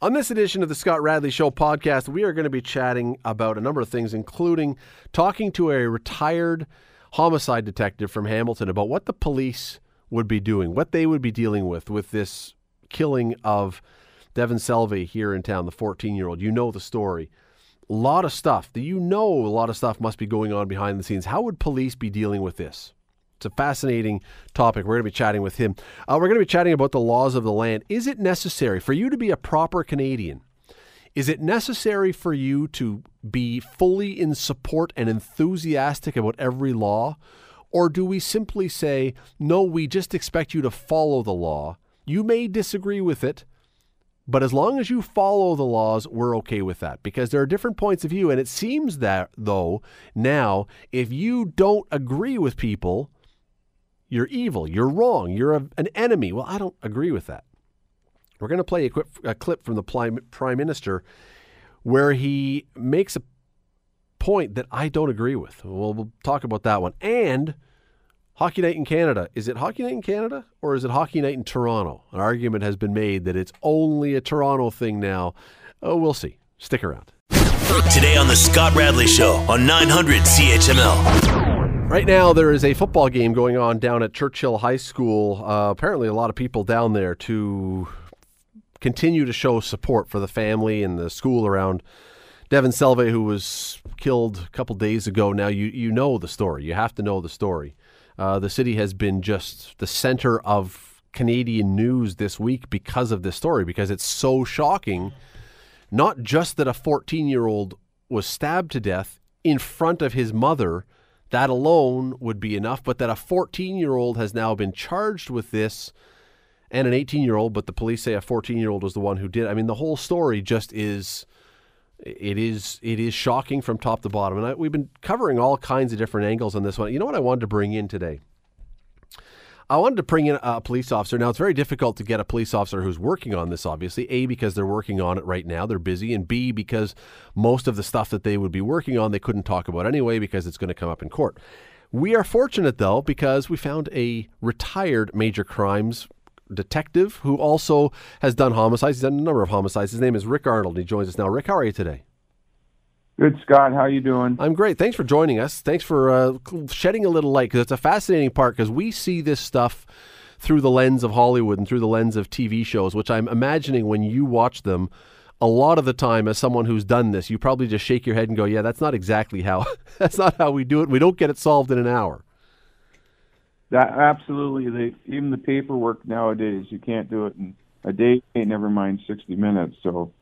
On this edition of the Scott Radley Show podcast, we are going to be chatting about a number of things, including talking to a retired homicide detective from Hamilton about what the police would be doing, what they would be dealing with with this killing of Devan Selvey here in town, the 14 year old. You know the story. A lot of stuff. You know a lot of stuff must be going on behind the scenes. How would police be dealing with this? It's a fascinating topic. We're going to be chatting with him. Uh, we're going to be chatting about the laws of the land. Is it necessary for you to be a proper Canadian? Is it necessary for you to be fully in support and enthusiastic about every law? Or do we simply say, no, we just expect you to follow the law? You may disagree with it, but as long as you follow the laws, we're okay with that because there are different points of view. And it seems that, though, now, if you don't agree with people, you're evil. You're wrong. You're a, an enemy. Well, I don't agree with that. We're going to play a, quick, a clip from the Prime Minister where he makes a point that I don't agree with. Well, we'll talk about that one. And Hockey Night in Canada. Is it Hockey Night in Canada or is it Hockey Night in Toronto? An argument has been made that it's only a Toronto thing now. Oh, we'll see. Stick around. Today on The Scott Radley Show on 900 CHML. Right now, there is a football game going on down at Churchill High School. Uh, apparently, a lot of people down there to continue to show support for the family and the school around Devan Selvey, who was killed a couple days ago. Now, you, you know the story. You have to know the story. Uh, the city has been just the center of Canadian news this week because of this story, because it's so shocking. Not just that a 14 year old was stabbed to death in front of his mother that alone would be enough, but that a 14 year old has now been charged with this and an 18 year old, but the police say a 14 year old was the one who did. I mean, the whole story just is. It is it is shocking from top to bottom, and I, we've been covering all kinds of different angles on this one. You know what I wanted to bring in today? I wanted to bring in a police officer. Now, it's very difficult to get a police officer who's working on this, obviously. A, because they're working on it right now, they're busy. And B, because most of the stuff that they would be working on, they couldn't talk about anyway because it's going to come up in court. We are fortunate, though, because we found a retired major crimes detective who also has done homicides. He's done a number of homicides. His name is Rick Arnold. He joins us now. Rick, how are you today? Good, Scott. How you doing? I'm great. Thanks for joining us. Thanks for uh, shedding a little light because it's a fascinating part because we see this stuff through the lens of Hollywood and through the lens of TV shows, which I'm imagining when you watch them, a lot of the time, as someone who's done this, you probably just shake your head and go, "Yeah, that's not exactly how. that's not how we do it. We don't get it solved in an hour." That absolutely. They, even the paperwork nowadays, you can't do it in a day. Never mind sixty minutes. So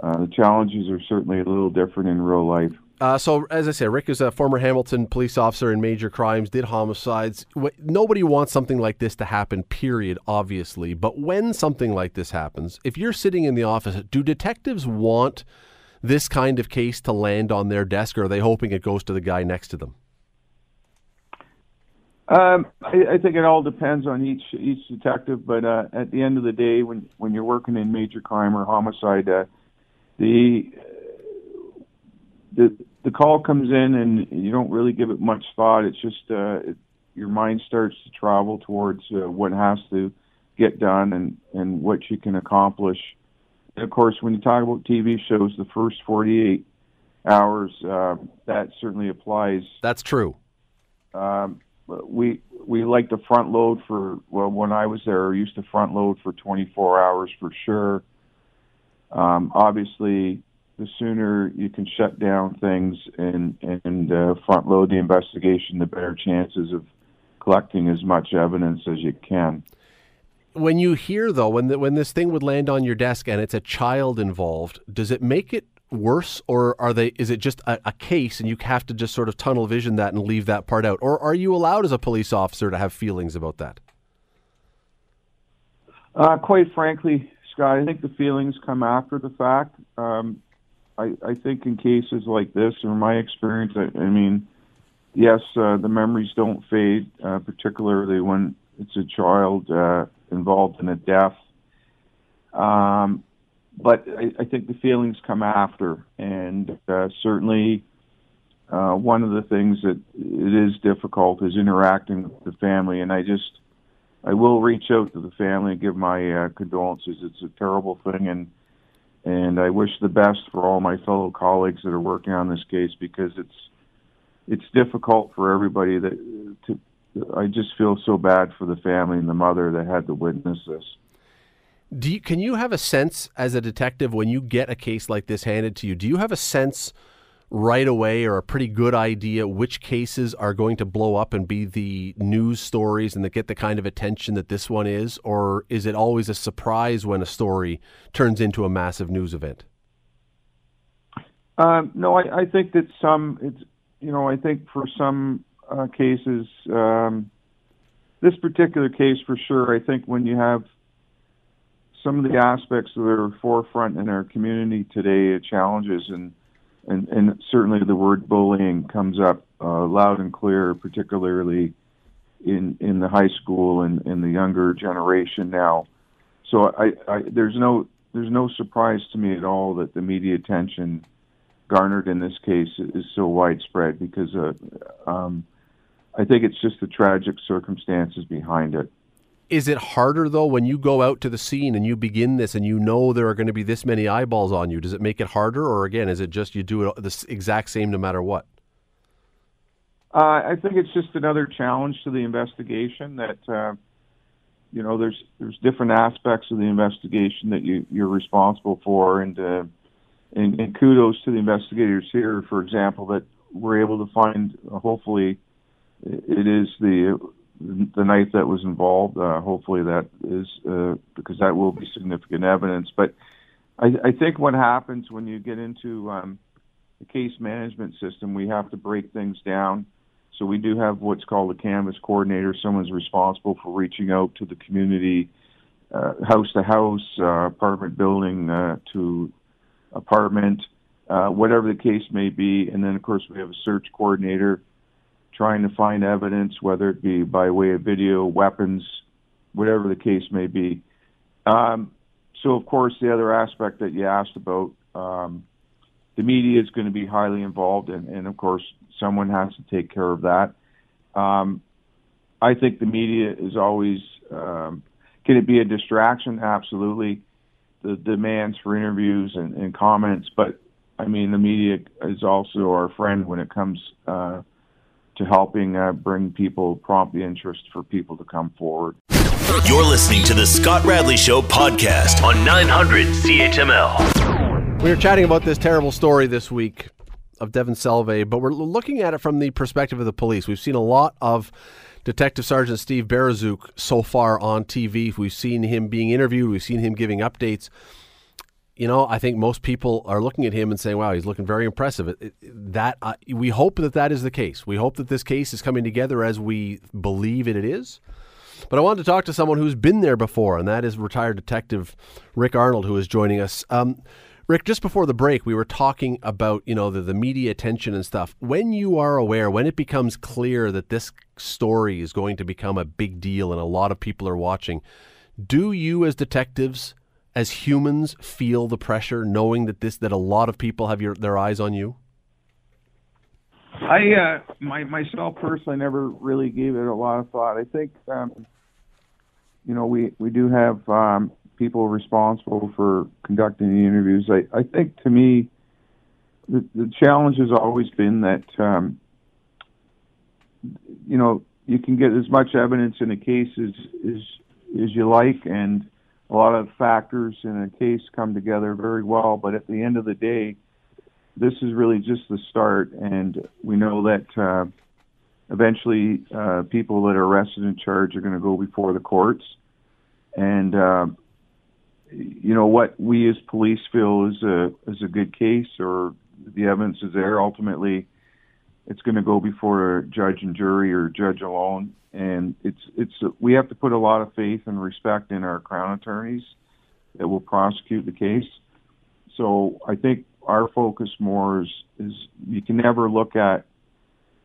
uh, the challenges are certainly a little different in real life. Uh, so, as I said, Rick is a former Hamilton police officer in major crimes, did homicides. Nobody wants something like this to happen, period, obviously. But when something like this happens, if you're sitting in the office, do detectives want this kind of case to land on their desk, or are they hoping it goes to the guy next to them? Um, I, I think it all depends on each each detective, but uh, at the end of the day, when when you're working in major crime or homicide, uh, the the the call comes in and you don't really give it much thought. It's just uh, it, your mind starts to travel towards uh, what has to get done and and what you can accomplish. And of course, when you talk about TV shows, the first 48 hours uh, that certainly applies. That's true. Um, we we like to front load for well when I was there, we used to front load for 24 hours for sure. Um, obviously, the sooner you can shut down things and and uh, front load the investigation, the better chances of collecting as much evidence as you can. When you hear though, when the, when this thing would land on your desk and it's a child involved, does it make it worse, or are they? Is it just a, a case and you have to just sort of tunnel vision that and leave that part out, or are you allowed as a police officer to have feelings about that? Uh, quite frankly, Scott, I think the feelings come after the fact. Um, I, I think in cases like this, or my experience, I, I mean, yes, uh, the memories don't fade, uh, particularly when it's a child uh, involved in a death. Um, but I, I think the feelings come after, and uh, certainly uh, one of the things that it is difficult is interacting with the family. And I just I will reach out to the family and give my uh, condolences. It's a terrible thing, and and I wish the best for all my fellow colleagues that are working on this case because it's it's difficult for everybody that to. I just feel so bad for the family and the mother that had to witness this. You, can you have a sense as a detective when you get a case like this handed to you? Do you have a sense right away or a pretty good idea which cases are going to blow up and be the news stories and that get the kind of attention that this one is? Or is it always a surprise when a story turns into a massive news event? Um, no, I, I think that some, it's, you know, I think for some uh, cases, um, this particular case for sure, I think when you have some of the aspects that are forefront in our community today, challenges and and, and certainly the word bullying comes up uh, loud and clear, particularly in in the high school and in the younger generation now. So I, I there's no there's no surprise to me at all that the media attention garnered in this case is so widespread because uh, um, I think it's just the tragic circumstances behind it. Is it harder though when you go out to the scene and you begin this and you know there are going to be this many eyeballs on you? Does it make it harder, or again, is it just you do it the exact same no matter what? Uh, I think it's just another challenge to the investigation that uh, you know there's there's different aspects of the investigation that you you're responsible for, and uh, and, and kudos to the investigators here, for example, that we're able to find hopefully it is the the knife that was involved. Uh, hopefully, that is uh, because that will be significant evidence. But I, I think what happens when you get into um, the case management system, we have to break things down. So we do have what's called a canvass coordinator. Someone's responsible for reaching out to the community, uh, house to house, uh, apartment building uh, to apartment, uh, whatever the case may be. And then, of course, we have a search coordinator trying to find evidence, whether it be by way of video, weapons, whatever the case may be. Um, so, of course, the other aspect that you asked about, um, the media is going to be highly involved, and, and of course, someone has to take care of that. Um, I think the media is always um, can it be a distraction? Absolutely. The demands for interviews and, and comments, but I mean, the media is also our friend when it comes uh, to helping uh, bring people, prompt the interest for people to come forward. You're listening to the Scott Radley Show podcast on 900 CHML. We were chatting about this terrible story this week of Devan Selvey, but we're looking at it from the perspective of the police. We've seen a lot of Detective Sergeant Steve Bereziuk so far on TV. We've seen him being interviewed, we've seen him giving updates you know, I think most people are looking at him and saying, "Wow, he's looking very impressive." It, it, that uh, we hope that that is the case. We hope that this case is coming together as we believe it, it is. But I wanted to talk to someone who's been there before, and that is retired detective Rick Arnold, who is joining us. Um, Rick, just before the break, we were talking about you know the, the media attention and stuff. When you are aware, when it becomes clear that this story is going to become a big deal and a lot of people are watching, do you as detectives as humans feel the pressure knowing that this that a lot of people have your their eyes on you? I uh, my myself personally never really gave it a lot of thought. I think um, you know we we do have um, people responsible for conducting the interviews. I I think to me the the challenge has always been that um, you know you can get as much evidence in a case as as, as you like and a lot of factors in a case come together very well. But at the end of the day, this is really just the start, and we know that uh, eventually uh, people that are arrested and charged are going to go before the courts, and uh, you know what we as police feel is a is a good case, or the evidence is there. Ultimately, it's going to go before a judge and jury or judge alone, and it's it's we have to put a lot of faith and respect in our crown attorneys that will prosecute the case. So I think our focus more is is you can never look at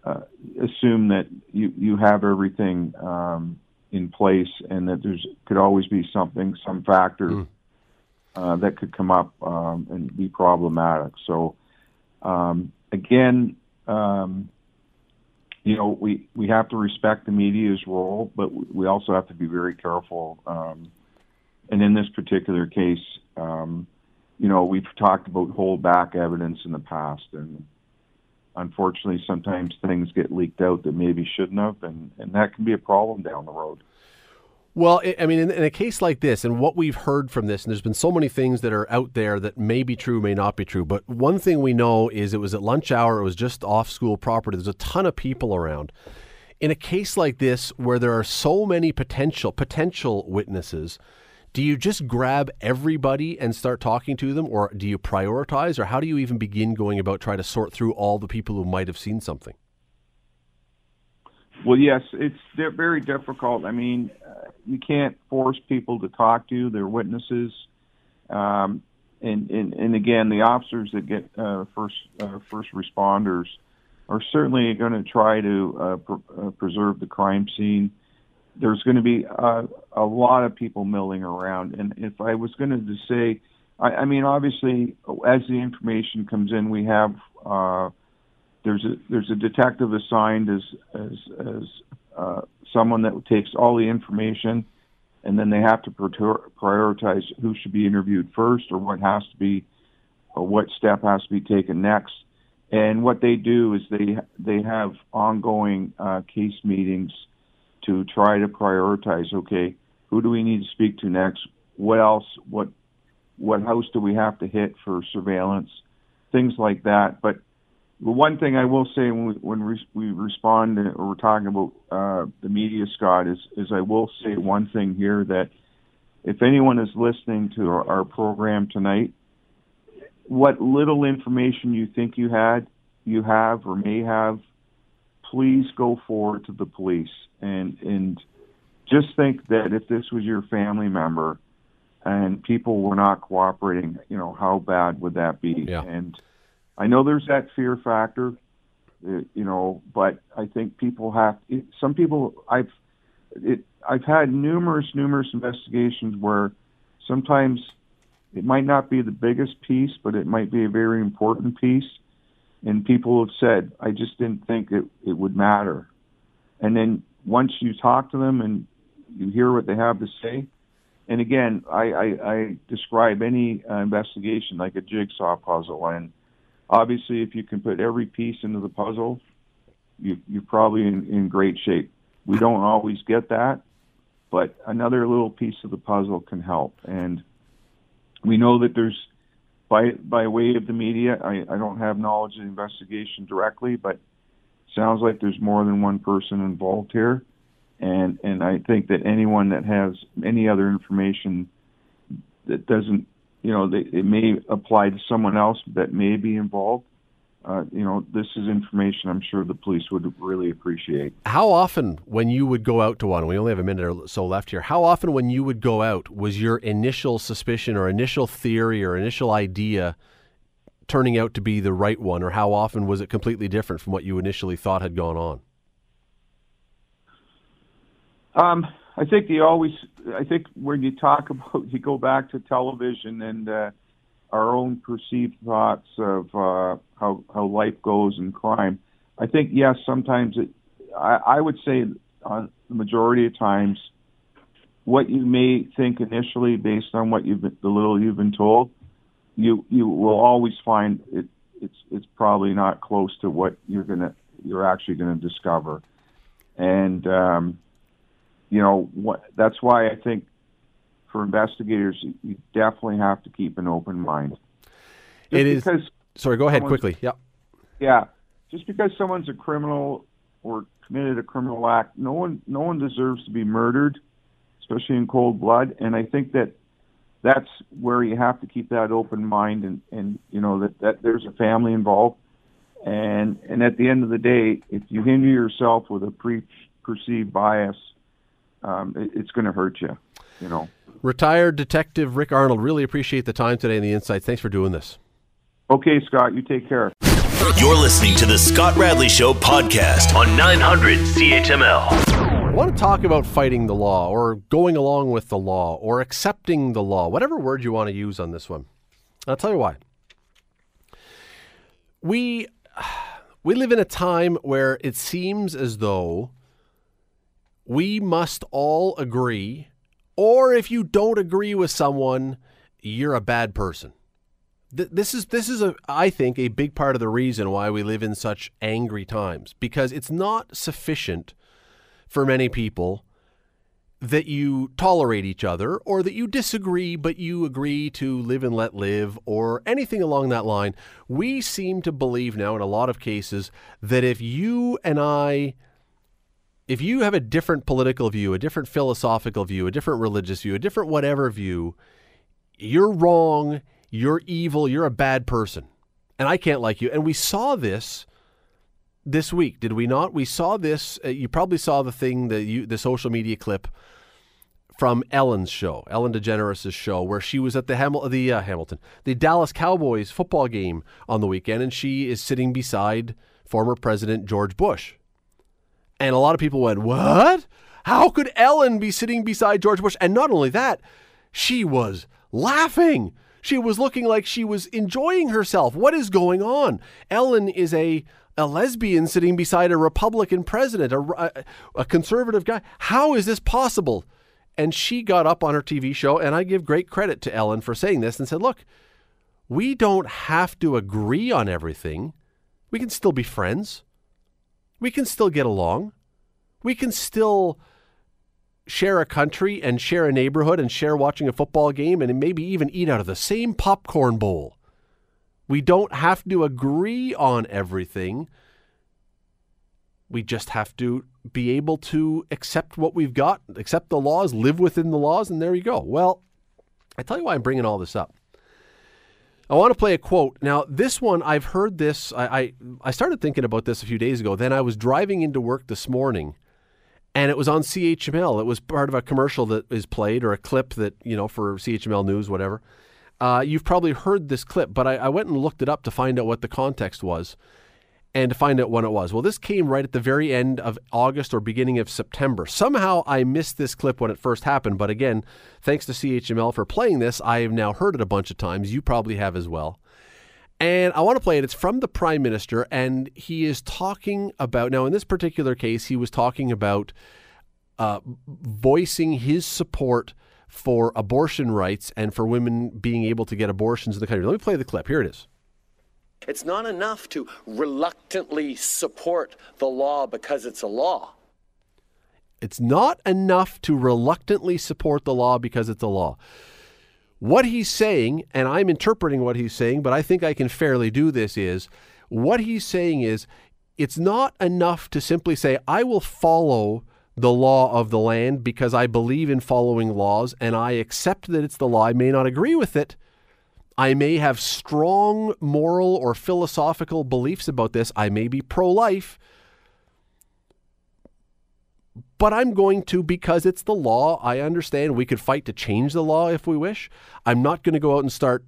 uh, assume that you you have everything um, in place and that there's could always be something some factor mm. uh, that could come up um, and be problematic. So um, again. Um, you know, we, we have to respect the media's role, but we also have to be very careful. Um, and in this particular case, um, you know, we've talked about hold back evidence in the past, and unfortunately, sometimes things get leaked out that maybe shouldn't have, and, and that can be a problem down the road. Well, I mean, in, in, a case like this, and what we've heard from this, and there's been so many things that are out there that may be true, may not be true. But one thing we know is it was at lunch hour, it was just off school property. There's a ton of people around. In a case like this, where there are so many potential potential witnesses, do you just grab everybody and start talking to them, or do you prioritize, or how do you even begin going about trying to sort through all the people who might have seen something? Well, yes, it's very difficult. I mean, uh, you can't force people to talk to you; they're witnesses. Um, and, and, and again, the officers that get uh, first uh, first responders are certainly going to try to uh, pr- uh, preserve the crime scene there's going to be a lot of people milling around. And if I was going to say, I, I mean, obviously, as the information comes in, we have uh, there's a there's a detective assigned as as as uh, someone that takes all the information, and then they have to prioritize who should be interviewed first, or what has to be, or what step has to be taken next. And what they do is they they have ongoing uh, case meetings to try to prioritize. Okay, who do we need to speak to next? What else? What what house do we have to hit for surveillance? Things like that. But the one thing I will say when we, when we, we respond or we're talking about uh, the media, Scott, is is I will say one thing here that if anyone is listening to our, our program tonight, what little information you think you had, you have or may have, please go forward to the police and and just think that if this was your family member and people were not cooperating, you know, how bad would that be? Yeah. And I know there's that fear factor, uh, you know, but I think people have some people I've it I've had numerous numerous investigations where sometimes it might not be the biggest piece, but it might be a very important piece. And people have said, I just didn't think it, it would matter. And then once you talk to them and you hear what they have to say, and again, I, I, I describe any uh, investigation like a jigsaw puzzle, and obviously, if you can put every piece into the puzzle, you, you're probably in, in great shape. We don't always get that, but another little piece of the puzzle can help. And we know that there's, by by way of the media, I, I don't have knowledge of the investigation directly, but sounds like there's more than one person involved here, and and I think that anyone that has any other information that doesn't, you know, they, it may apply to someone else that may be involved. Uh, you know, this is information I'm sure the police would really appreciate. How often, when you would go out to one, we only have a minute or so left here, how often, when you would go out, was your initial suspicion or initial theory or initial idea turning out to be the right one, or how often was it completely different from what you initially thought had gone on? Um, I think you always. I think when you talk about, you go back to television and uh, our own perceived thoughts of uh, how how life goes in crime. I think yes, sometimes it. I, I would say on the majority of times, what you may think initially, based on what you've been, the little you've been told, you you will always find it it's it's probably not close to what you're gonna you're actually gonna discover, and um, you know what that's why I think for investigators you definitely have to keep an open mind. Just it is because sorry, go ahead quickly. Yeah, yeah. Just because someone's a criminal or committed a criminal act, no one no one deserves to be murdered, especially in cold blood. And I think that that's where you have to keep that open mind and, and you know that, that there's a family involved and and at the end of the day if you hinder yourself with a pre perceived bias um, it, it's going to hurt you you know. Retired detective rick arnold really appreciate the time today and the insights. Thanks for doing this. Okay scott you take care. You're listening to the scott radley show podcast on 900 CHML I want to talk about fighting the law or going along with the law or accepting the law, whatever word you want to use on this one. I'll tell you why. We we live in a time where it seems as though we must all agree or if you don't agree with someone, you're a bad person. Th- this is this is a I think a big part of the reason why we live in such angry times because it's not sufficient for many people that you tolerate each other or that you disagree but you agree to live and let live or anything along that line. We seem to believe now in a lot of cases that if you and I if you have a different political view, a different philosophical view, a different religious view, a different whatever view, you're wrong you're evil, you're a bad person, and I can't like you. And we saw this this week, did we not? We saw this. Uh, you probably saw the thing, that you, the social media clip from Ellen's show, Ellen DeGeneres' show, where she was at the Hamil- the uh, Hamilton, the Dallas Cowboys football game on the weekend, and she is sitting beside former President George Bush. And a lot of people went, "What? How could Ellen be sitting beside George Bush?" And not only that, she was laughing. She was looking like she was enjoying herself. What is going on? Ellen is a a lesbian sitting beside a Republican president, a, a, conservative guy. How is this possible? And she got up on her TV show, and I give great credit to Ellen for saying this and said, Look, we don't have to agree on everything. We can still be friends. We can still get along. We can still share a country and share a neighborhood and share watching a football game and maybe even eat out of the same popcorn bowl. We don't have to agree on everything. We just have to be able to accept what we've got, accept the laws, live within the laws, and there you go. Well, I tell you why I'm bringing all this up. I want to play a quote. Now, this one, I've heard this. I, I, I started thinking about this a few days ago. Then I was driving into work this morning and it was on CHML. It was part of a commercial that is played or a clip that you know for CHML News, whatever. Uh, you've probably heard this clip, but I, I, went and looked it up to find out what the context was and to find out when it was. Well, this came right at the very end of August or beginning of September. Somehow I missed this clip when it first happened, but again, thanks to CHML for playing this, I have now heard it a bunch of times. You probably have as well. And I want to play it. It's from the prime minister, and he is talking about now. In this particular case, he was talking about uh, voicing his support for abortion rights and for women being able to get abortions in the country. Let me play the clip. Here it is. It's not enough to reluctantly support the law because it's a law. It's not enough to reluctantly support the law because it's a law. What he's saying, and I'm interpreting what he's saying, but I think I can fairly do this, is what he's saying is it's not enough to simply say, I will follow the law of the land because I believe in following laws and I accept that it's the law. I may not agree with it. I may have strong moral or philosophical beliefs about this. I may be pro life but I'm going to because it's the law. I understand we could fight to change the law if we wish. I'm not going to go out and start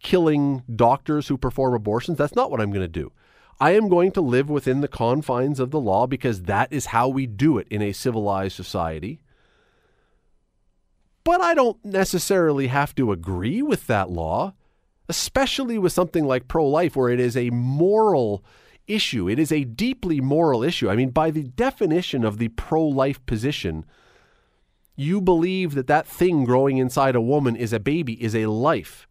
killing doctors who perform abortions. That's not what I'm going to do. I am going to live within the confines of the law because that is how we do it in a civilized society. But I don't necessarily have to agree with that law, especially with something like pro life, where it is a moral issue. It is a deeply moral issue. I mean, by the definition of the pro life position, you believe that that thing growing inside a woman is a baby, is a life.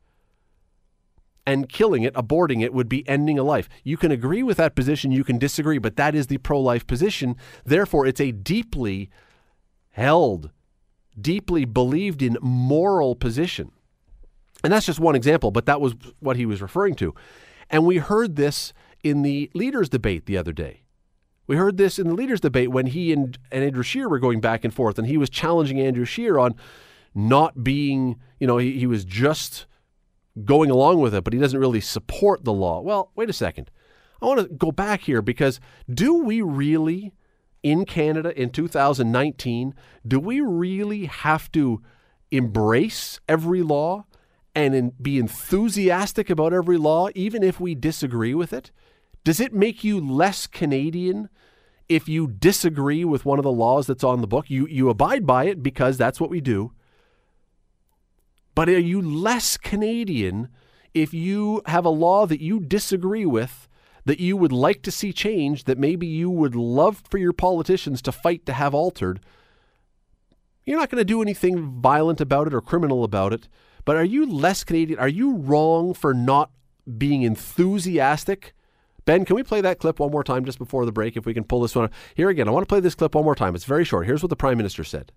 And killing it, aborting it, would be ending a life. You can agree with that position, you can disagree, but that is the pro life position. Therefore, it's a deeply held, deeply believed in moral position. And that's just one example, but that was what he was referring to. And we heard this in the leaders' debate the other day. We heard this in the leaders' debate when he and, and Andrew Scheer were going back and forth, and he was challenging Andrew Scheer on not being, you know, he, he was just going along with it, but he doesn't really support the law. Well, wait a second. I want to go back here because do we really, in Canada in 2019, do we really have to embrace every law and in, be enthusiastic about every law, even if we disagree with it? Does it make you less Canadian if you disagree with one of the laws that's on the book? You, you abide by it because that's what we do. But are you less Canadian if you have a law that you disagree with, that you would like to see change, that maybe you would love for your politicians to fight to have altered? You're not going to do anything violent about it or criminal about it, but are you less Canadian? Are you wrong for not being enthusiastic? Ben, can we play that clip one more time just before the break if we can pull this one? Up? Here again, I want to play this clip one more time. It's very short. Here's what the Prime Minister said.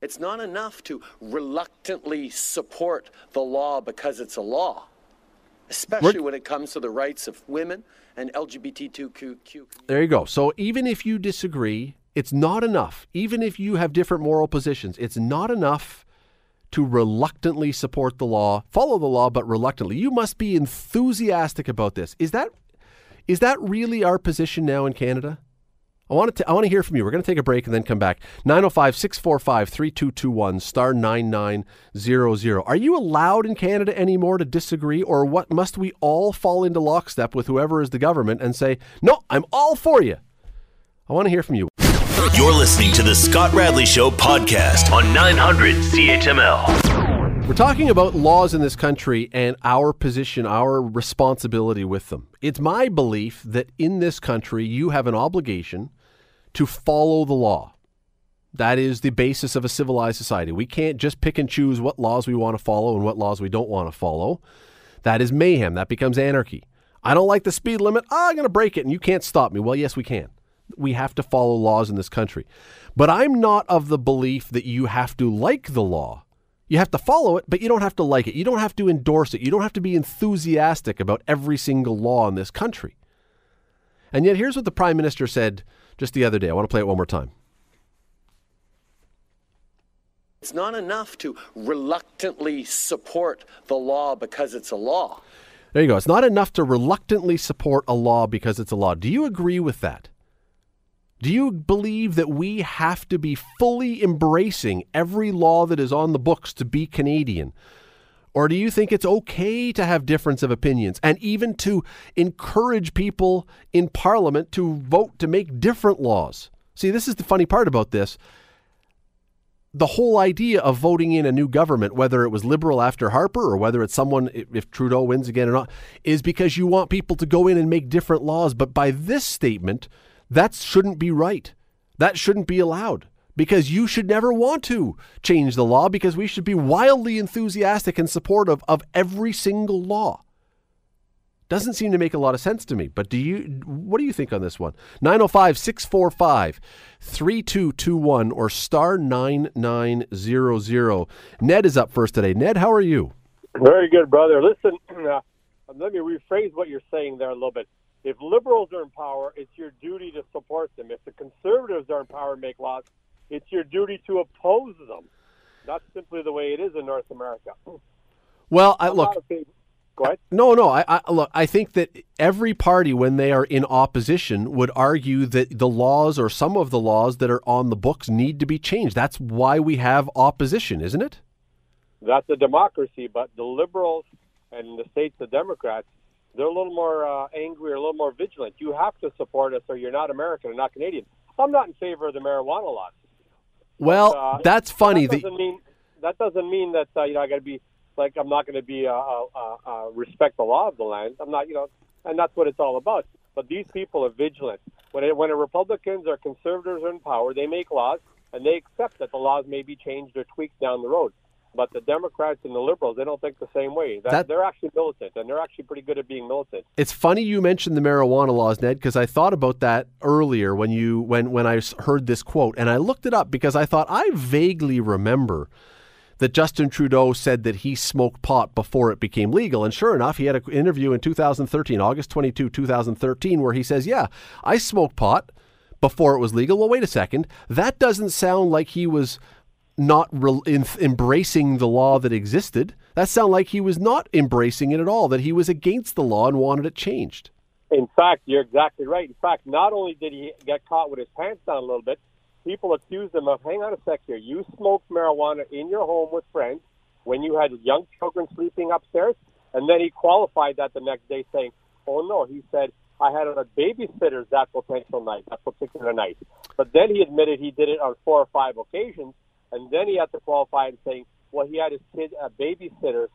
It's not enough to reluctantly support the law because it's a law, especially when it comes to the rights of women and LGBTQ. There you go. So even if you disagree, it's not enough. Even if you have different moral positions, it's not enough to reluctantly support the law, follow the law, but reluctantly. You must be enthusiastic about this. Is that is that really our position now in Canada? I want to I want to hear from you. We're going to take a break and then come back. 905-645-3221 star 9900. Are you allowed in Canada anymore to disagree or what must we all fall into lockstep with whoever is the government and say, "No, I'm all for you." I want to hear from you. You're listening to the Scott Radley Show podcast on 900 CHML. We're talking about laws in this country and our position, our responsibility with them. It's my belief that in this country, you have an obligation to follow the law. That is the basis of a civilized society. We can't just pick and choose what laws we want to follow and what laws we don't want to follow. That is mayhem. That becomes anarchy. I don't like the speed limit. Oh, I'm going to break it and you can't stop me. Well, yes, we can. We have to follow laws in this country. But I'm not of the belief that you have to like the law. You have to follow it, but you don't have to like it. You don't have to endorse it. You don't have to be enthusiastic about every single law in this country. And yet, here's what the Prime Minister said just the other day. I want to play it one more time. It's not enough to reluctantly support the law because it's a law. There you go. It's not enough to reluctantly support a law because it's a law. Do you agree with that? Do you believe that we have to be fully embracing every law that is on the books to be Canadian? Or do you think it's okay to have difference of opinions and even to encourage people in Parliament to vote to make different laws? See, this is the funny part about this. The whole idea of voting in a new government, whether it was Liberal after Harper or whether it's someone, if Trudeau wins again or not, is because you want people to go in and make different laws. But by this statement, that shouldn't be right. That shouldn't be allowed because you should never want to change the law because we should be wildly enthusiastic and supportive of every single law. Doesn't seem to make a lot of sense to me, but do you what do you think on this one? 905-645-3221 or star 9900. Ned is up first today. Ned, how are you? Very good, brother. Listen, uh, let me rephrase what you're saying there a little bit. If liberals are in power, it's your duty to support them. If the conservatives are in power and make laws, it's your duty to oppose them. That's simply the way it is in North America. Well, I, look, not a big- Go ahead. No, no. I, I look. I think that every party, when they are in opposition, would argue that the laws or some of the laws that are on the books need to be changed. That's why we have opposition, isn't it? That's a democracy, but the liberals and the states, the Democrats, they're a little more uh, angry or a little more vigilant. You have to support us, or you're not American or not Canadian. I'm not in favor of the marijuana laws. Well, Uh, that's funny. That doesn't mean that doesn't mean that uh, you know I got to be like I'm not going to be uh, uh, uh, uh, respect the law of the land. I'm not, you know, and that's what it's all about. But these people are vigilant. When it, when a Republicans or conservatives are in power, they make laws and they accept that the laws may be changed or tweaked down the road. But the Democrats and the liberals, they don't think the same way. That, That- they're actually militant, and they're actually pretty good at being militant. it's funny you mentioned the marijuana laws, Ned, because I thought about that earlier when you when when I heard this quote, and I looked it up because I thought I vaguely remember that Justin Trudeau said that he smoked pot before it became legal. And sure enough, he had an interview in 2013, August 22, 2013, where he says, Yeah, I smoked pot before it was legal. Well, wait a second. That doesn't sound like he was not re- in, embracing the law that existed. That sounded like he was not embracing it at all, that he was against the law and wanted it changed. In fact, you're exactly right. In fact, not only did he get caught with his pants down a little bit, people accused him of, hang on a sec here, you smoked marijuana in your home with friends when you had young children sleeping upstairs? And then he qualified that the next day saying, oh no, he said, I had a on babysitters that potential night, that particular night. But then he admitted he did it on four or five occasions, and then he had to qualify and saying, well, he had his kid uh, babysitters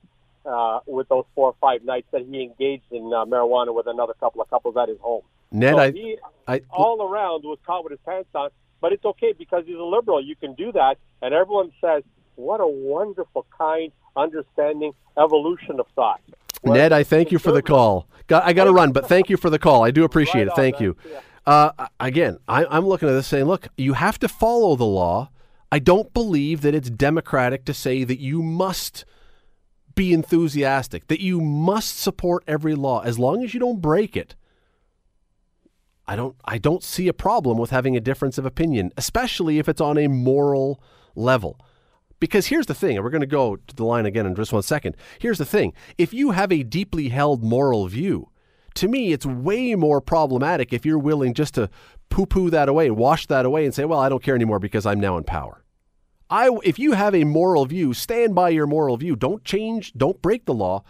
uh, with those four or five nights that he engaged in uh, marijuana with another couple of couples at his home. Ned, So I, he I, all around was caught with his pants down, but it's okay because he's a liberal. You can do that, and everyone says, "What a wonderful, kind, understanding evolution of thought. Ned, I thank you for the call. Got, I got to run, but thank you for the call. I do appreciate Right it. Thank man. you. Yeah. Uh, again, I, I'm looking at this saying, look, you have to follow the law. I don't believe that it's democratic to say that you must be enthusiastic, that you must support every law as long as you don't break it. I don't I don't see a problem with having a difference of opinion, especially if it's on a moral level. Because here's the thing, and we're going to go to the line again in just one second. Here's the thing if you have a deeply held moral view, to me, it's way more problematic if you're willing just to poo poo that away, wash that away, and say, well, I don't care anymore because I'm now in power. I, if you have a moral view, stand by your moral view. Don't change, don't break the law,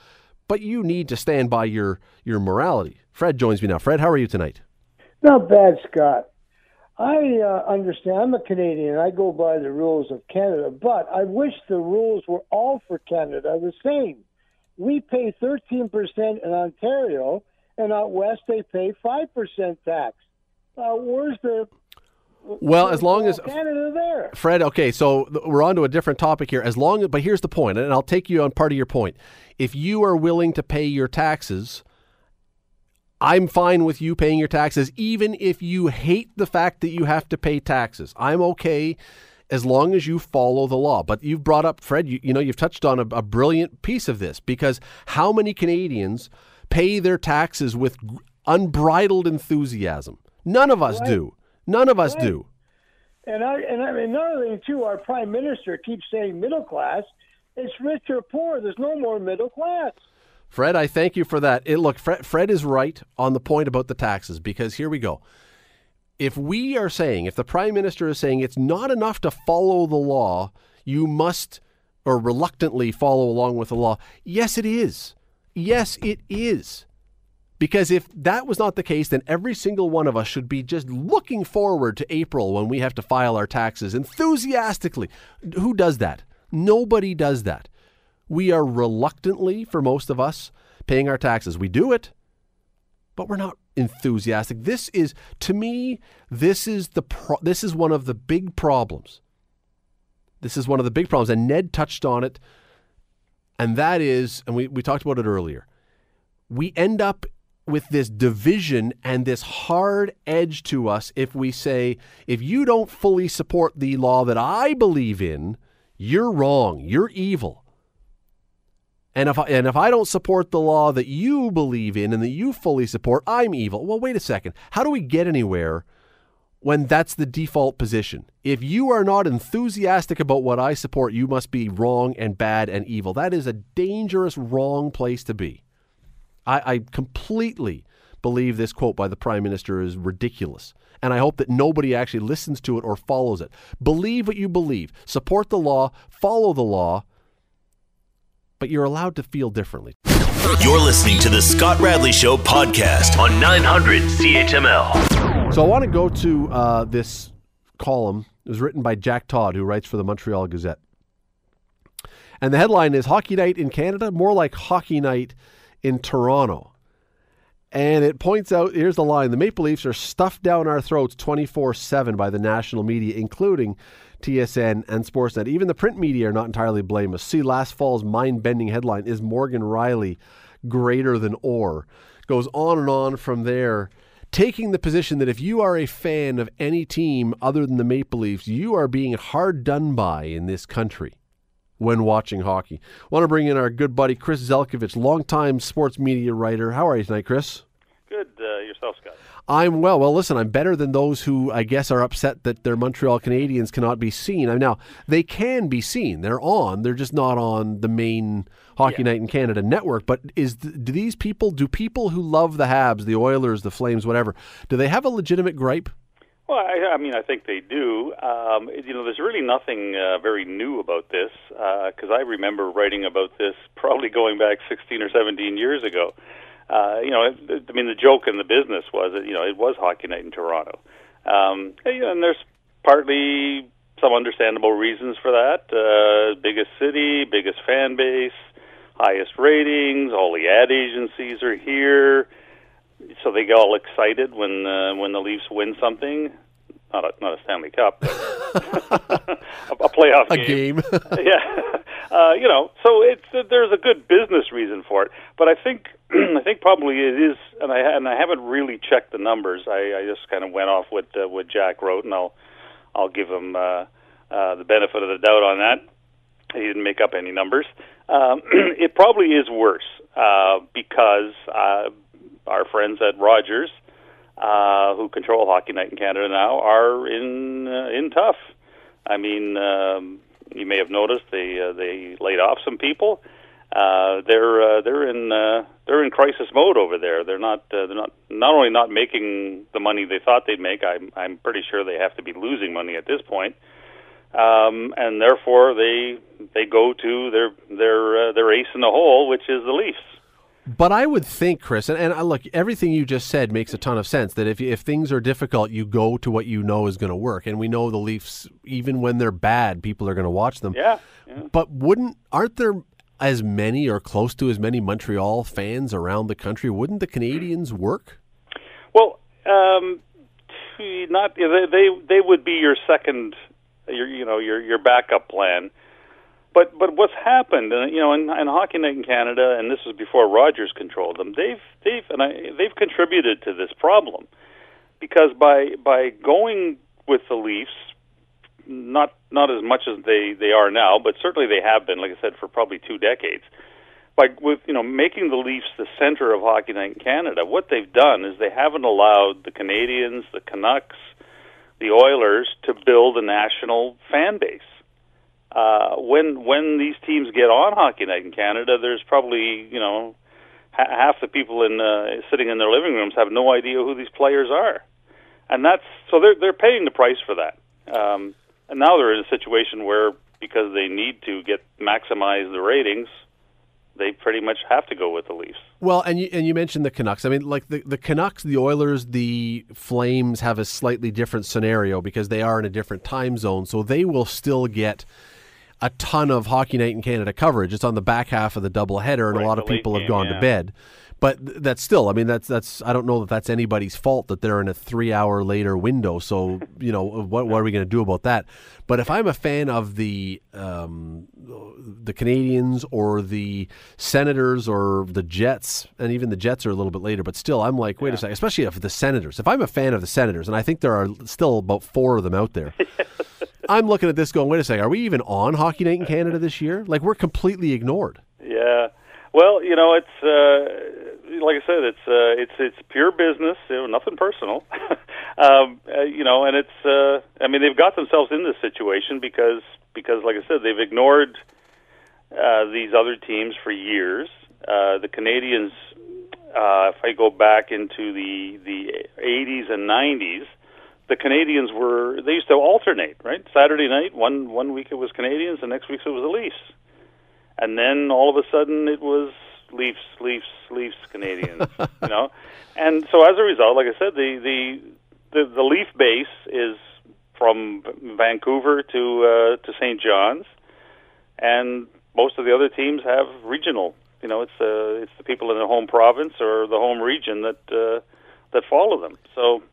but you need to stand by your, your morality. Fred joins me now. Fred, how are you tonight? Not bad, Scott. I uh, understand. I'm a Canadian. I go by the rules of Canada, but I wish the rules were all for Canada the same. We pay 13% in Ontario, and out west they pay 5% tax. Uh, where's the Well, as long as Canada there? Fred, okay, so we're on to a different topic here. As long but here's the point, and I'll take you on part of your point. If you are willing to pay your taxes, I'm fine with you paying your taxes, even if you hate the fact that you have to pay taxes. I'm okay as long as you follow the law. But you've brought up, Fred, you, you know, you've touched on a, a brilliant piece of this because how many Canadians pay their taxes with unbridled enthusiasm? None of us do. None of us do. And I and I mean another thing too. Our prime minister keeps saying middle class. It's rich or poor. There's no more middle class. Fred, I thank you for that. It, look, Fred, Fred is right on the point about the taxes because here we go. If we are saying, if the prime minister is saying it's not enough to follow the law, you must or reluctantly follow along with the law. Yes, it is. Yes, it is. Because if that was not the case, then every single one of us should be just looking forward to April when we have to file our taxes enthusiastically. Who does that? Nobody does that. We are reluctantly, for most of us, paying our taxes. We do it, but we're not enthusiastic. This is, to me, this is the pro- this is one of the big problems. This is one of the big problems, and Ned touched on it, and that is, and we, we talked about it earlier. We end up with this division and this hard edge to us if we say, if you don't fully support the law that I believe in, you're wrong, you're evil. And if I, and if I don't support the law that you believe in and that you fully support, I'm evil. Well, wait a second. How do we get anywhere when that's the default position? If you are not enthusiastic about what I support, you must be wrong and bad and evil. That is a dangerous, wrong place to be. I, I completely believe this quote by the Prime Minister is ridiculous. And I hope that nobody actually listens to it or follows it. Believe what you believe, support the law, follow the law, but you're allowed to feel differently. You're listening to the Scott Radley Show podcast on 900 CHML. So I want to go to uh, this column. It was written by Jack Todd, who writes for the Montreal Gazette. And the headline is Hockey Night in Canada, more like Hockey Night in Toronto. And it points out here's the line the Maple Leafs are stuffed down our throats 24 7 by the national media, including TSN and Sportsnet. Even the print media are not entirely blameless. See last fall's mind bending headline Is Morgan Rielly greater than Orr? Goes on and on from there taking the position that if you are a fan of any team other than the Maple Leafs, you are being hard done by in this country when watching hockey. want to bring in our good buddy Chris Zelkovich, longtime sports media writer. How are you tonight, Chris? Good. Uh, yourself, Scott. I'm well. Well, listen, I'm better than those who I guess are upset that their Montreal Canadiens cannot be seen. I now they can be seen. They're on. They're just not on the main Hockey Night in Canada network. But is do these people? Do people who love the Habs, the Oilers, the Flames, whatever, do they have a legitimate gripe? Well, I, I mean, I think they do. Um, you know, there's really nothing uh, very new about this because I remember writing about this probably going back 16 or 17 years ago. Uh, you know, it, I mean, the joke in the business was that you know it was hockey night in Toronto, um, and there's partly some understandable reasons for that. Uh, biggest city, biggest fan base, highest ratings. All the ad agencies are here, so they get all excited when uh, when the Leafs win something. Not a, not a Stanley Cup, but a, a playoff A game. yeah. uh, you know, so it's there's a good business reason for it. But I think I think probably it is, and I and I haven't really checked the numbers. I, I just kind of went off what uh, what Jack wrote, and I'll I'll give him uh, uh, the benefit of the doubt on that. He didn't make up any numbers. Um, it probably is worse uh, because uh, our friends at Rogers, uh, who control Hockey Night in Canada now, are in uh, in tough. I mean, um, you may have noticed they uh, they laid off some people. Uh, they're uh, they're in uh, they're in crisis mode over there. They're not uh, they're not not only not making the money they thought they'd make. I'm I'm pretty sure they have to be losing money at this point. Um, and therefore they they go to their their uh, their ace in the hole, which is the Leafs. But I would think, Chris, and, and uh, look, everything you just said makes a ton of sense. That if if things are difficult, you go to what you know is going to work, and we know the Leafs, even when they're bad, people are going to watch them. Yeah, yeah. But wouldn't aren't there as many or close to as many Montreal fans around the country? Wouldn't the Canadiens work? Well, um, not they, they they would be your second, your you know your your backup plan. But but what's happened, uh, you know, in, in Hockey Night in Canada, and this was before Rogers controlled them. They've they've and I, they've contributed to this problem because by by going with the Leafs, not not as much as they they are now, but certainly they have been, like I said, for probably two decades. By with you know making the Leafs the center of Hockey Night in Canada, what they've done is they haven't allowed the Canadiens, the Canucks, the Oilers to build a national fan base uh, when when these teams get on Hockey Night in Canada, there's probably you know ha- half the people in uh, sitting in their living rooms have no idea who these players are, and that's so they're they're paying the price for that. Um, and now they're in a situation where because they need to get maximize the ratings, they pretty much have to go with the Leafs. Well, and you and you mentioned the Canucks. I mean, like the the Canucks, the Oilers, the Flames have a slightly different scenario because they are in a different time zone, so they will still get a ton of Hockey Night in Canada coverage. It's on the back half of the doubleheader, and Right, a lot of people have gone yeah. to bed. But that's still, I mean, that's that's. I don't know that that's anybody's fault that they're in a three-hour later window. So you know, what what are we going to do about that? But if I'm a fan of the um, the Canadiens or the Senators or the Jets, and even the Jets are a little bit later, but still, I'm like, wait a second. Especially if the Senators. If I'm a fan of the Senators, and I think there are still about four of them out there. I'm looking at this going, wait a second, are we even on Hockey Night in Canada this year? Like we're completely ignored. Yeah. Well, you know, it's uh, like I said, it's uh, it's it's pure business, you know, nothing personal. um, uh, you know, and it's uh, I mean, they've got themselves in this situation because because like I said, they've ignored uh, these other teams for years. Uh, the Canadiens, uh, if I go back into the the 80s and 90s, the Canadiens were they used to alternate, right? Saturday night, one one week it was Canadiens, the next week it was the Leafs and then all of a sudden it was Leafs, Leafs, Leafs, Canadiens, you know, and so as a result, like I said, the the the, the Leaf base is from Vancouver to uh, to St. John's, and most of the other teams have regional. You know, it's uh, it's the people in the home province or the home region that uh, that follow them. So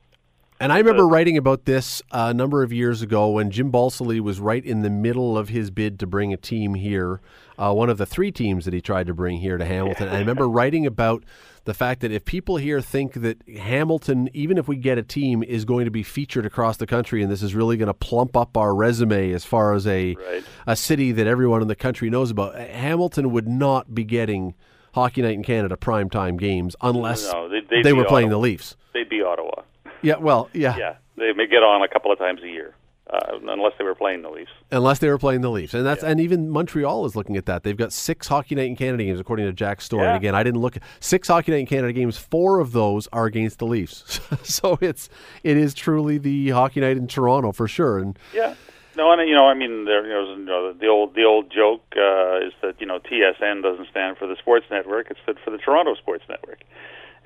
And I remember writing about this a number of years ago when Jim Balsillie was right in the middle of his bid to bring a team here, uh, one of the three teams that he tried to bring here to Hamilton. I remember writing about the fact that if people here think that Hamilton, even if we get a team, is going to be featured across the country and this is really going to plump up our resume as far as a, Right. a city that everyone in the country knows about, Hamilton would not be getting Hockey Night in Canada primetime games unless No, they- they, they'd were be playing the Leafs. they'd be Ottawa. Yeah, well, yeah. Yeah, they may get on a couple of times a year, uh, unless they were playing the Leafs. Unless they were playing the Leafs, and that's and even Montreal is looking at that. They've got six Hockey Night in Canada games, according to Jack's story. And again, I didn't look six Hockey Night in Canada games. Four of those are against the Leafs, so it's it is truly the Hockey Night in Toronto for sure. And Yeah. No, and you know, I mean, there, you know, you know, the old the old joke uh, is that you know TSN doesn't stand for the Sports Network; it stood for the Toronto Sports Network,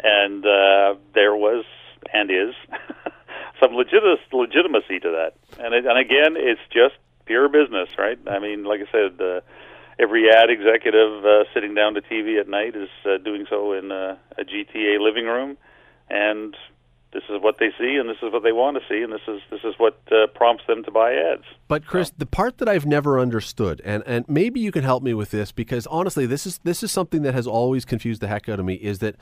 and uh, there was and is some legit- legitimacy to that. And it, and again, it's just pure business, right? I mean, like I said, uh, every ad executive uh, sitting down to TV at night is uh, doing so in uh, a GTA living room, and this is what they see, and this is what they want to see, and this is this is what uh, prompts them to buy ads. But Chris, the part that I've never understood, and, and maybe you can help me with this, because honestly, this is this is something that has always confused the heck out of me, is that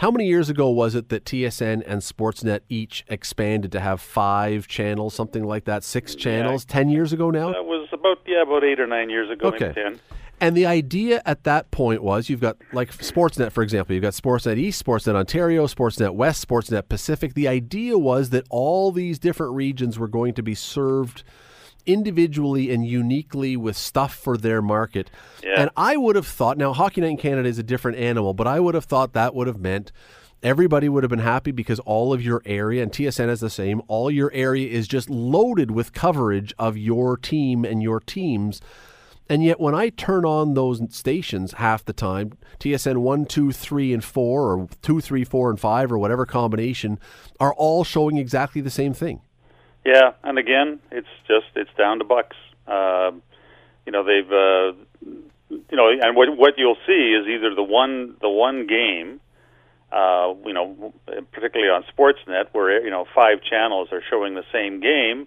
how many years ago was it that TSN and Sportsnet each expanded to have five channels, something like that, six channels? Ten years ago now. That was about yeah, about eight or nine years ago, Okay. ten. And the idea at that point was you've got like Sportsnet, for example, you've got Sportsnet East, Sportsnet Ontario, Sportsnet West, Sportsnet Pacific. The idea was that all these different regions were going to be served individually and uniquely with stuff for their market. Yeah. And I would have thought, now Hockey Night in Canada is a different animal, but I would have thought that would have meant everybody would have been happy because all of your area, and TSN is the same, all your area is just loaded with coverage of your team and your teams. And yet, when I turn on those stations half the time, TSN 1, 2, 3, and 4, or 2, 3, 4, and 5, or whatever combination, are all showing exactly the same thing. Yeah, and again, it's just it's down to bucks. Um, you know, they've uh, you know, and what what you'll see is either the one the one game, uh, you know, particularly on Sportsnet, where you know five channels are showing the same game,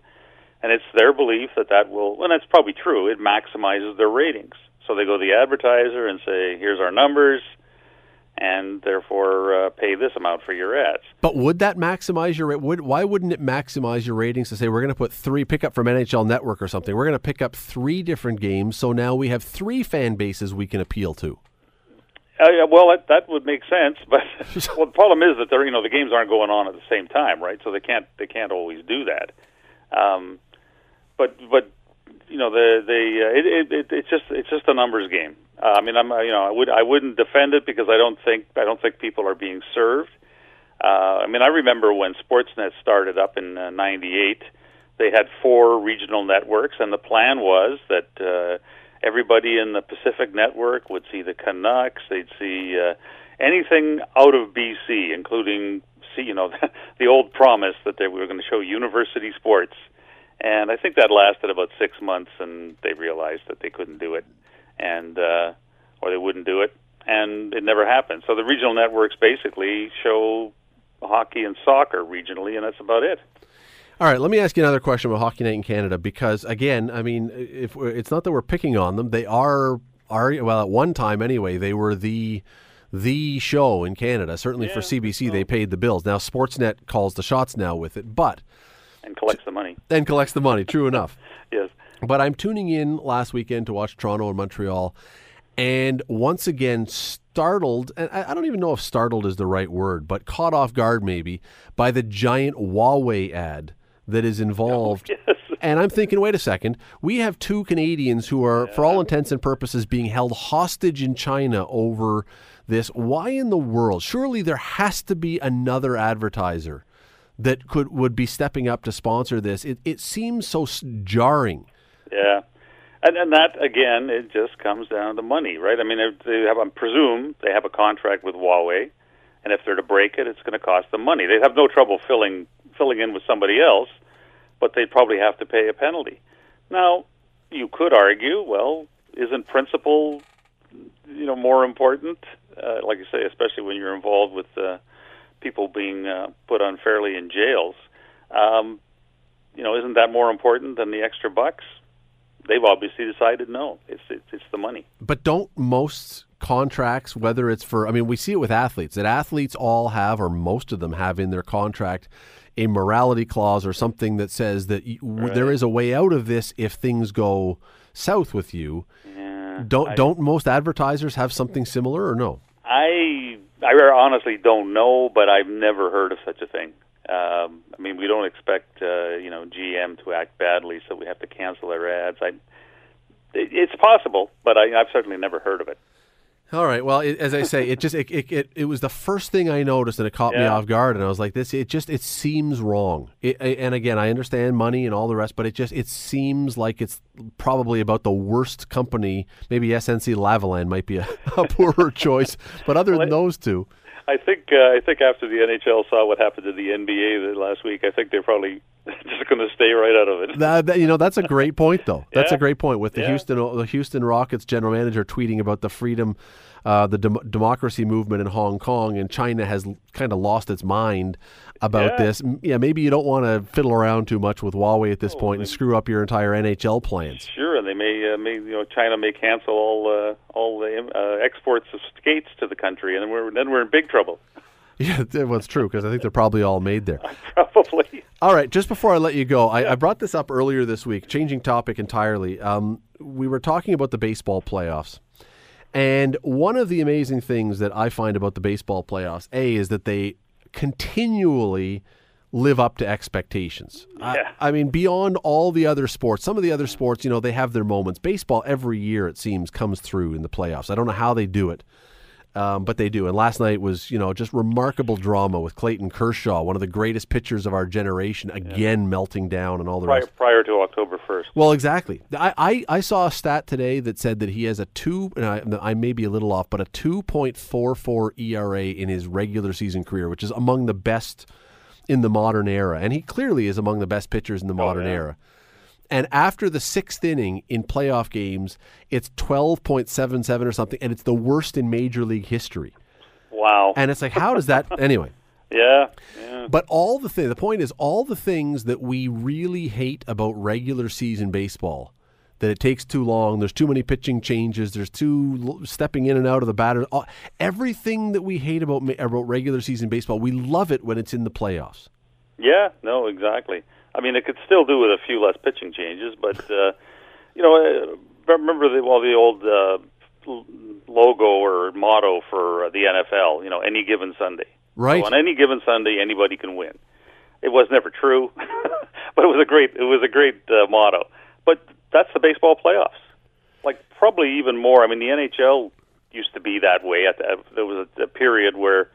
and it's their belief that that will, and that's probably true. It maximizes their ratings. So they go to the advertiser and say, "Here's our numbers." And therefore, uh, pay this amount for your ads. But would that maximize your rate? Would, why wouldn't it maximize your ratings to say we're going to put three pick up from NHL Network or something? We're going to pick up three different games, so now we have three fan bases we can appeal to. Uh, yeah, well, that, that would make sense, but well, the problem is that they're, you know the games aren't going on at the same time, right? So they can't they can't always do that. Um, but but you know the the uh, it, it, it it's just it's just a numbers game. Uh, I mean, I'm you know I would I wouldn't defend it because I don't think I don't think people are being served. Uh, I mean, I remember when Sportsnet started up in uh, '98, they had four regional networks, and the plan was that. Uh, everybody in the Pacific Network would see the Canucks. They'd see uh, anything out of BC, including see you know the old promise that they were going to show university sports. And I think that lasted about six months, and they realized that they couldn't do it, and uh, or they wouldn't do it, and it never happened. So the regional networks basically show hockey and soccer regionally, and that's about it. All right, let me ask you another question about Hockey Night in Canada because, again, I mean, if it's not that we're picking on them, they are are well at one time anyway. They were the the show in Canada. Certainly for CBC, they paid the bills. Now Sportsnet calls the shots now with it, but and collects the money. and collects the money. True enough. Yes. But I'm tuning in last weekend to watch Toronto and Montreal, and once again startled. And I I don't even know if startled is the right word, but caught off guard maybe by the giant Huawei ad that is involved. Yes. And I'm thinking, wait a second, we have two Canadians who are, for all intents and purposes, being held hostage in China over this. Why in the world? Surely there has to be another advertiser that could would be stepping up to sponsor this. It it seems so jarring. Yeah, and and that again, it just comes down to money, right? I mean, they have, I presume they have a contract with Huawei, and if they're to break it, it's going to cost them money. They have no trouble filling filling in with somebody else, but they probably have to pay a penalty. Now, you could argue, well, isn't principle, you know, more important? Uh, like you say, especially when you're involved with uh, people being uh, put unfairly in jails. Um, you know, isn't that more important than the extra bucks? They've obviously decided no. It's it's, it's the money. But don't most contracts, whether it's for, I mean, we see it with athletes, that athletes all have, or most of them have in their contract, a morality clause or something that says that y w there is a way out of this if things go south with you. Yeah, Don't I- don't most advertisers have something similar or no? I I honestly don't know, but I've never heard of such a thing. Um, I mean, we don't expect uh, you know GM to act badly, so we have to cancel their ads. I, it, it's possible, but I, I've certainly never heard of it. All right. Well, it, as I say, it just it, it, it, it was the first thing I noticed, and it caught me off guard. And I was like, "This." It just it seems wrong. It, and again, I understand money and all the rest, but it just it seems like it's probably about the worst company. Maybe SNC Lavalin might be a, a poorer choice, but other than those two, I think uh, I think after the NHL saw what happened to the NBA last week, I think they're probably just going to stay right out of it. That, that- you know, that's a great point, though. That's a great point. With the Yeah. Houston, the Houston Rockets general manager tweeting about the freedom, uh, the dem- democracy movement in Hong Kong, and China has kind of lost its mind about Yeah. this. Yeah, maybe you don't want to fiddle around too much with Huawei at this Oh, point and screw up your entire NHL plans. Sure, and they may, uh, may you know, China may cancel all uh, all the uh, exports of skates to the country, and then we're then we're in big trouble. Yeah, that was true because I think they're probably all made there. Probably. All right, just before I let you go, I, I brought this up earlier this week, changing topic entirely. Um, we were talking about the baseball playoffs. And one of the amazing things that I find about the baseball playoffs, A, is that they continually live up to expectations. Yeah. I, I mean, beyond all the other sports, some of the other sports, you know, they have their moments. Baseball, every year, it seems, comes through in the playoffs. I don't know how they do it. Um, but they do. And last night was, you know, just remarkable drama with Clayton Kershaw, one of the greatest pitchers of our generation, again melting down and all the Prior, rest. prior to October first. Well, exactly. I, I, I saw a stat today that said that he has a two, and I, I may be a little off, but a 2.44 ERA in his regular season career, which is among the best in the modern era. And he clearly is among the best pitchers in the modern yeah. era. And after the sixth inning in playoff games, it's 12.77 or something, and it's the worst in Major League history. Wow. And it's like, how does that, anyway? yeah. Yeah. But all the thing, the point is, all the things that we really hate about regular season baseball, that it takes too long, there's too many pitching changes, there's too l- stepping in and out of the batter, all, everything that we hate about about regular season baseball, we love it when it's in the playoffs. Yeah, no, exactly. I mean, it could still do with a few less pitching changes, but uh, you know, uh, remember the well the old uh, l- logo or motto for uh, the NFL. You know, any given Sunday. Right. So on any given Sunday, anybody can win. It was never true, but it was a great it was a great uh, motto. But that's the baseball playoffs. Like probably even more. I mean, the NHL used to be that way. At the, there was a, a period where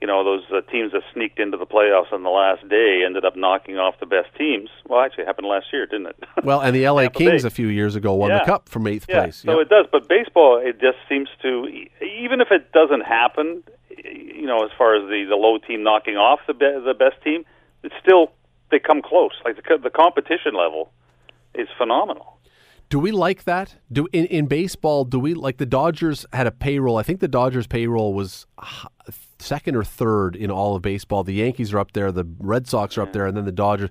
you know those uh, teams that sneaked into the playoffs on the last day ended up knocking off the best teams. Well, actually, it happened last year, didn't it? Well, and the LA Tampa Kings Bay. a few years ago won the cup from eighth yeah, place. so Yep. it does. But baseball, it just seems to, even if it doesn't happen, you know, as far as the the low team knocking off the be- the best team, it's still they come close. Like the the competition level is phenomenal. Do we like that? Do in, in baseball? Do we like the Dodgers had a payroll? I think the Dodgers payroll was second or third in all of baseball. The Yankees are up there, the Red Sox are up there, and then the Dodgers.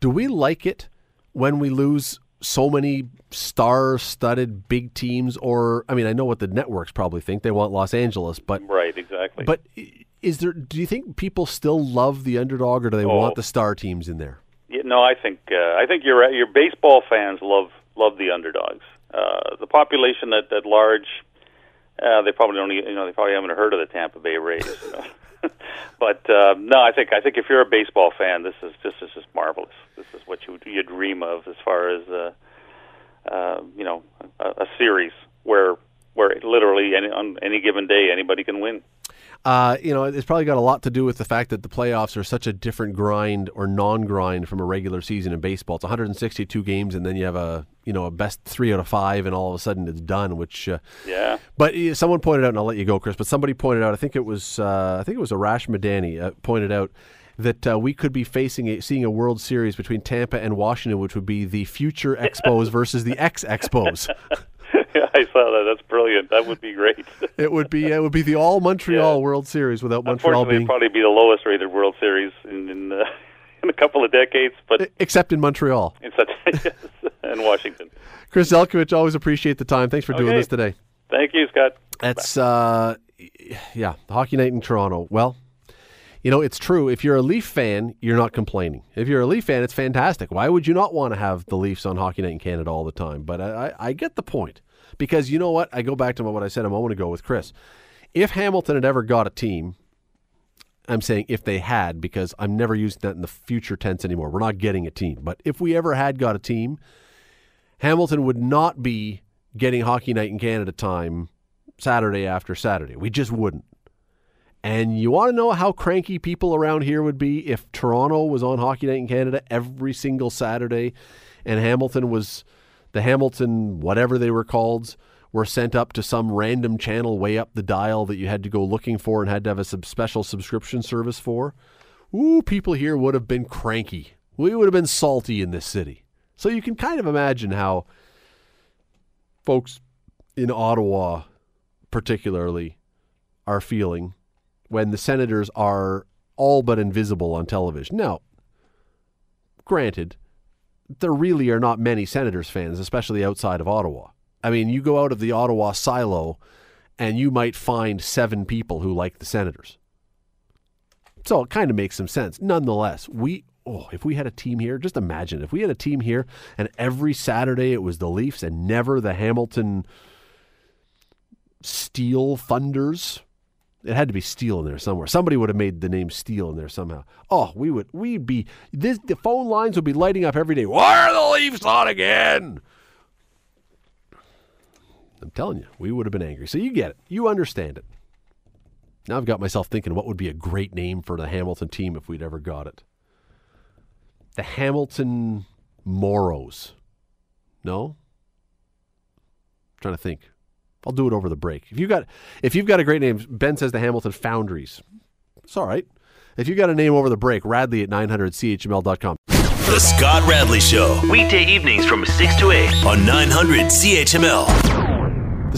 Do we like it when we lose so many star-studded big teams? Or I mean, I know what the networks probably think they want Los Angeles, but Right, exactly. but is there? Do you think people still love the underdog, or do they Oh. want the star teams in there? Yeah, no, I think uh, I think your your baseball fans love love the underdogs. Uh, the population at at large, uh, they probably e- you know they probably haven't heard of the Tampa Bay Rays. You know? but uh, no, I think I think if you're a baseball fan, this is this is just marvelous. This is what you you dream of as far as uh, uh, you know a, a series where where literally any, on any given day anybody can win. Uh, you know, it's probably got a lot to do with the fact that the playoffs are such a different grind or non-grind from a regular season in baseball. It's 162 games, and then you have a you know a best three out of five, and all of a sudden it's done. Which, uh, Yeah. but uh, someone pointed out, and I'll let you go, Chris. But somebody pointed out, I think it was uh, I think it was Arash Madani uh, pointed out that uh, we could be facing a, seeing a World Series between Tampa and Washington, which would be the future Expos versus the ex Expos. I saw that. That's brilliant. That would be great. It would be it would be the all Montreal Yeah. World Series without Montreal Unfortunately, being it'd probably be the lowest rated World Series in in, uh, in a couple of decades, but except in Montreal. in such yes, in Washington. Chris Zelkovich, always appreciate the time. Thanks for doing this today. Thank you, Scott. That's uh, yeah, Hockey Night in Toronto. Well, you know it's true. If you're a Leaf fan, you're not complaining. If you're a Leaf fan, it's fantastic. Why would you not want to have the Leafs on Hockey Night in Canada all the time? But I, I, I get the point because you know what? I go back to what I said a moment ago with Chris. If Hamilton had ever got a team, I'm saying if they had because I'm never using that in the future tense anymore. We're not getting a team, but if we ever had got a team, Hamilton would not be getting Hockey Night in Canada time Saturday after Saturday. We just wouldn't. And you want to know how cranky people around here would be if Toronto was on Hockey Night in Canada every single Saturday and Hamilton was the Hamilton, whatever they were called, were sent up to some random channel way up the dial that you had to go looking for and had to have a sub- special subscription service for. Ooh, people here would have been cranky. We would have been salty in this city. So you can kind of imagine how folks in Ottawa, particularly, are feeling when the Senators are all but invisible on television. Now, granted, there really are not many Senators fans, especially outside of Ottawa. I mean, you go out of the Ottawa silo and you might find seven people who like the Senators. So it kind of makes some sense. Nonetheless, we oh, if we had a team here, just imagine if we had a team here and every Saturday it was the Leafs and never the Hamilton Steel Thunders. It had to be Steel in there somewhere. Somebody would have made the name Steel in there somehow. Oh, we would we'd be this the phone lines would be lighting up every day. Why are the Leafs on again? I'm telling you, we would have been angry. So you get it. You understand it. Now I've got myself thinking what would be a great name for the Hamilton team if we'd ever got it. The Hamilton Moros. No? I'm trying to think. I'll do it over the break. If you got if you've got a great name, Ben says the Hamilton Foundries. It's all right. If you've got a name over the break, Radley at 900chml.com. The Scott Radley Show. Weekday evenings from 6 to 8 on 900 CHML.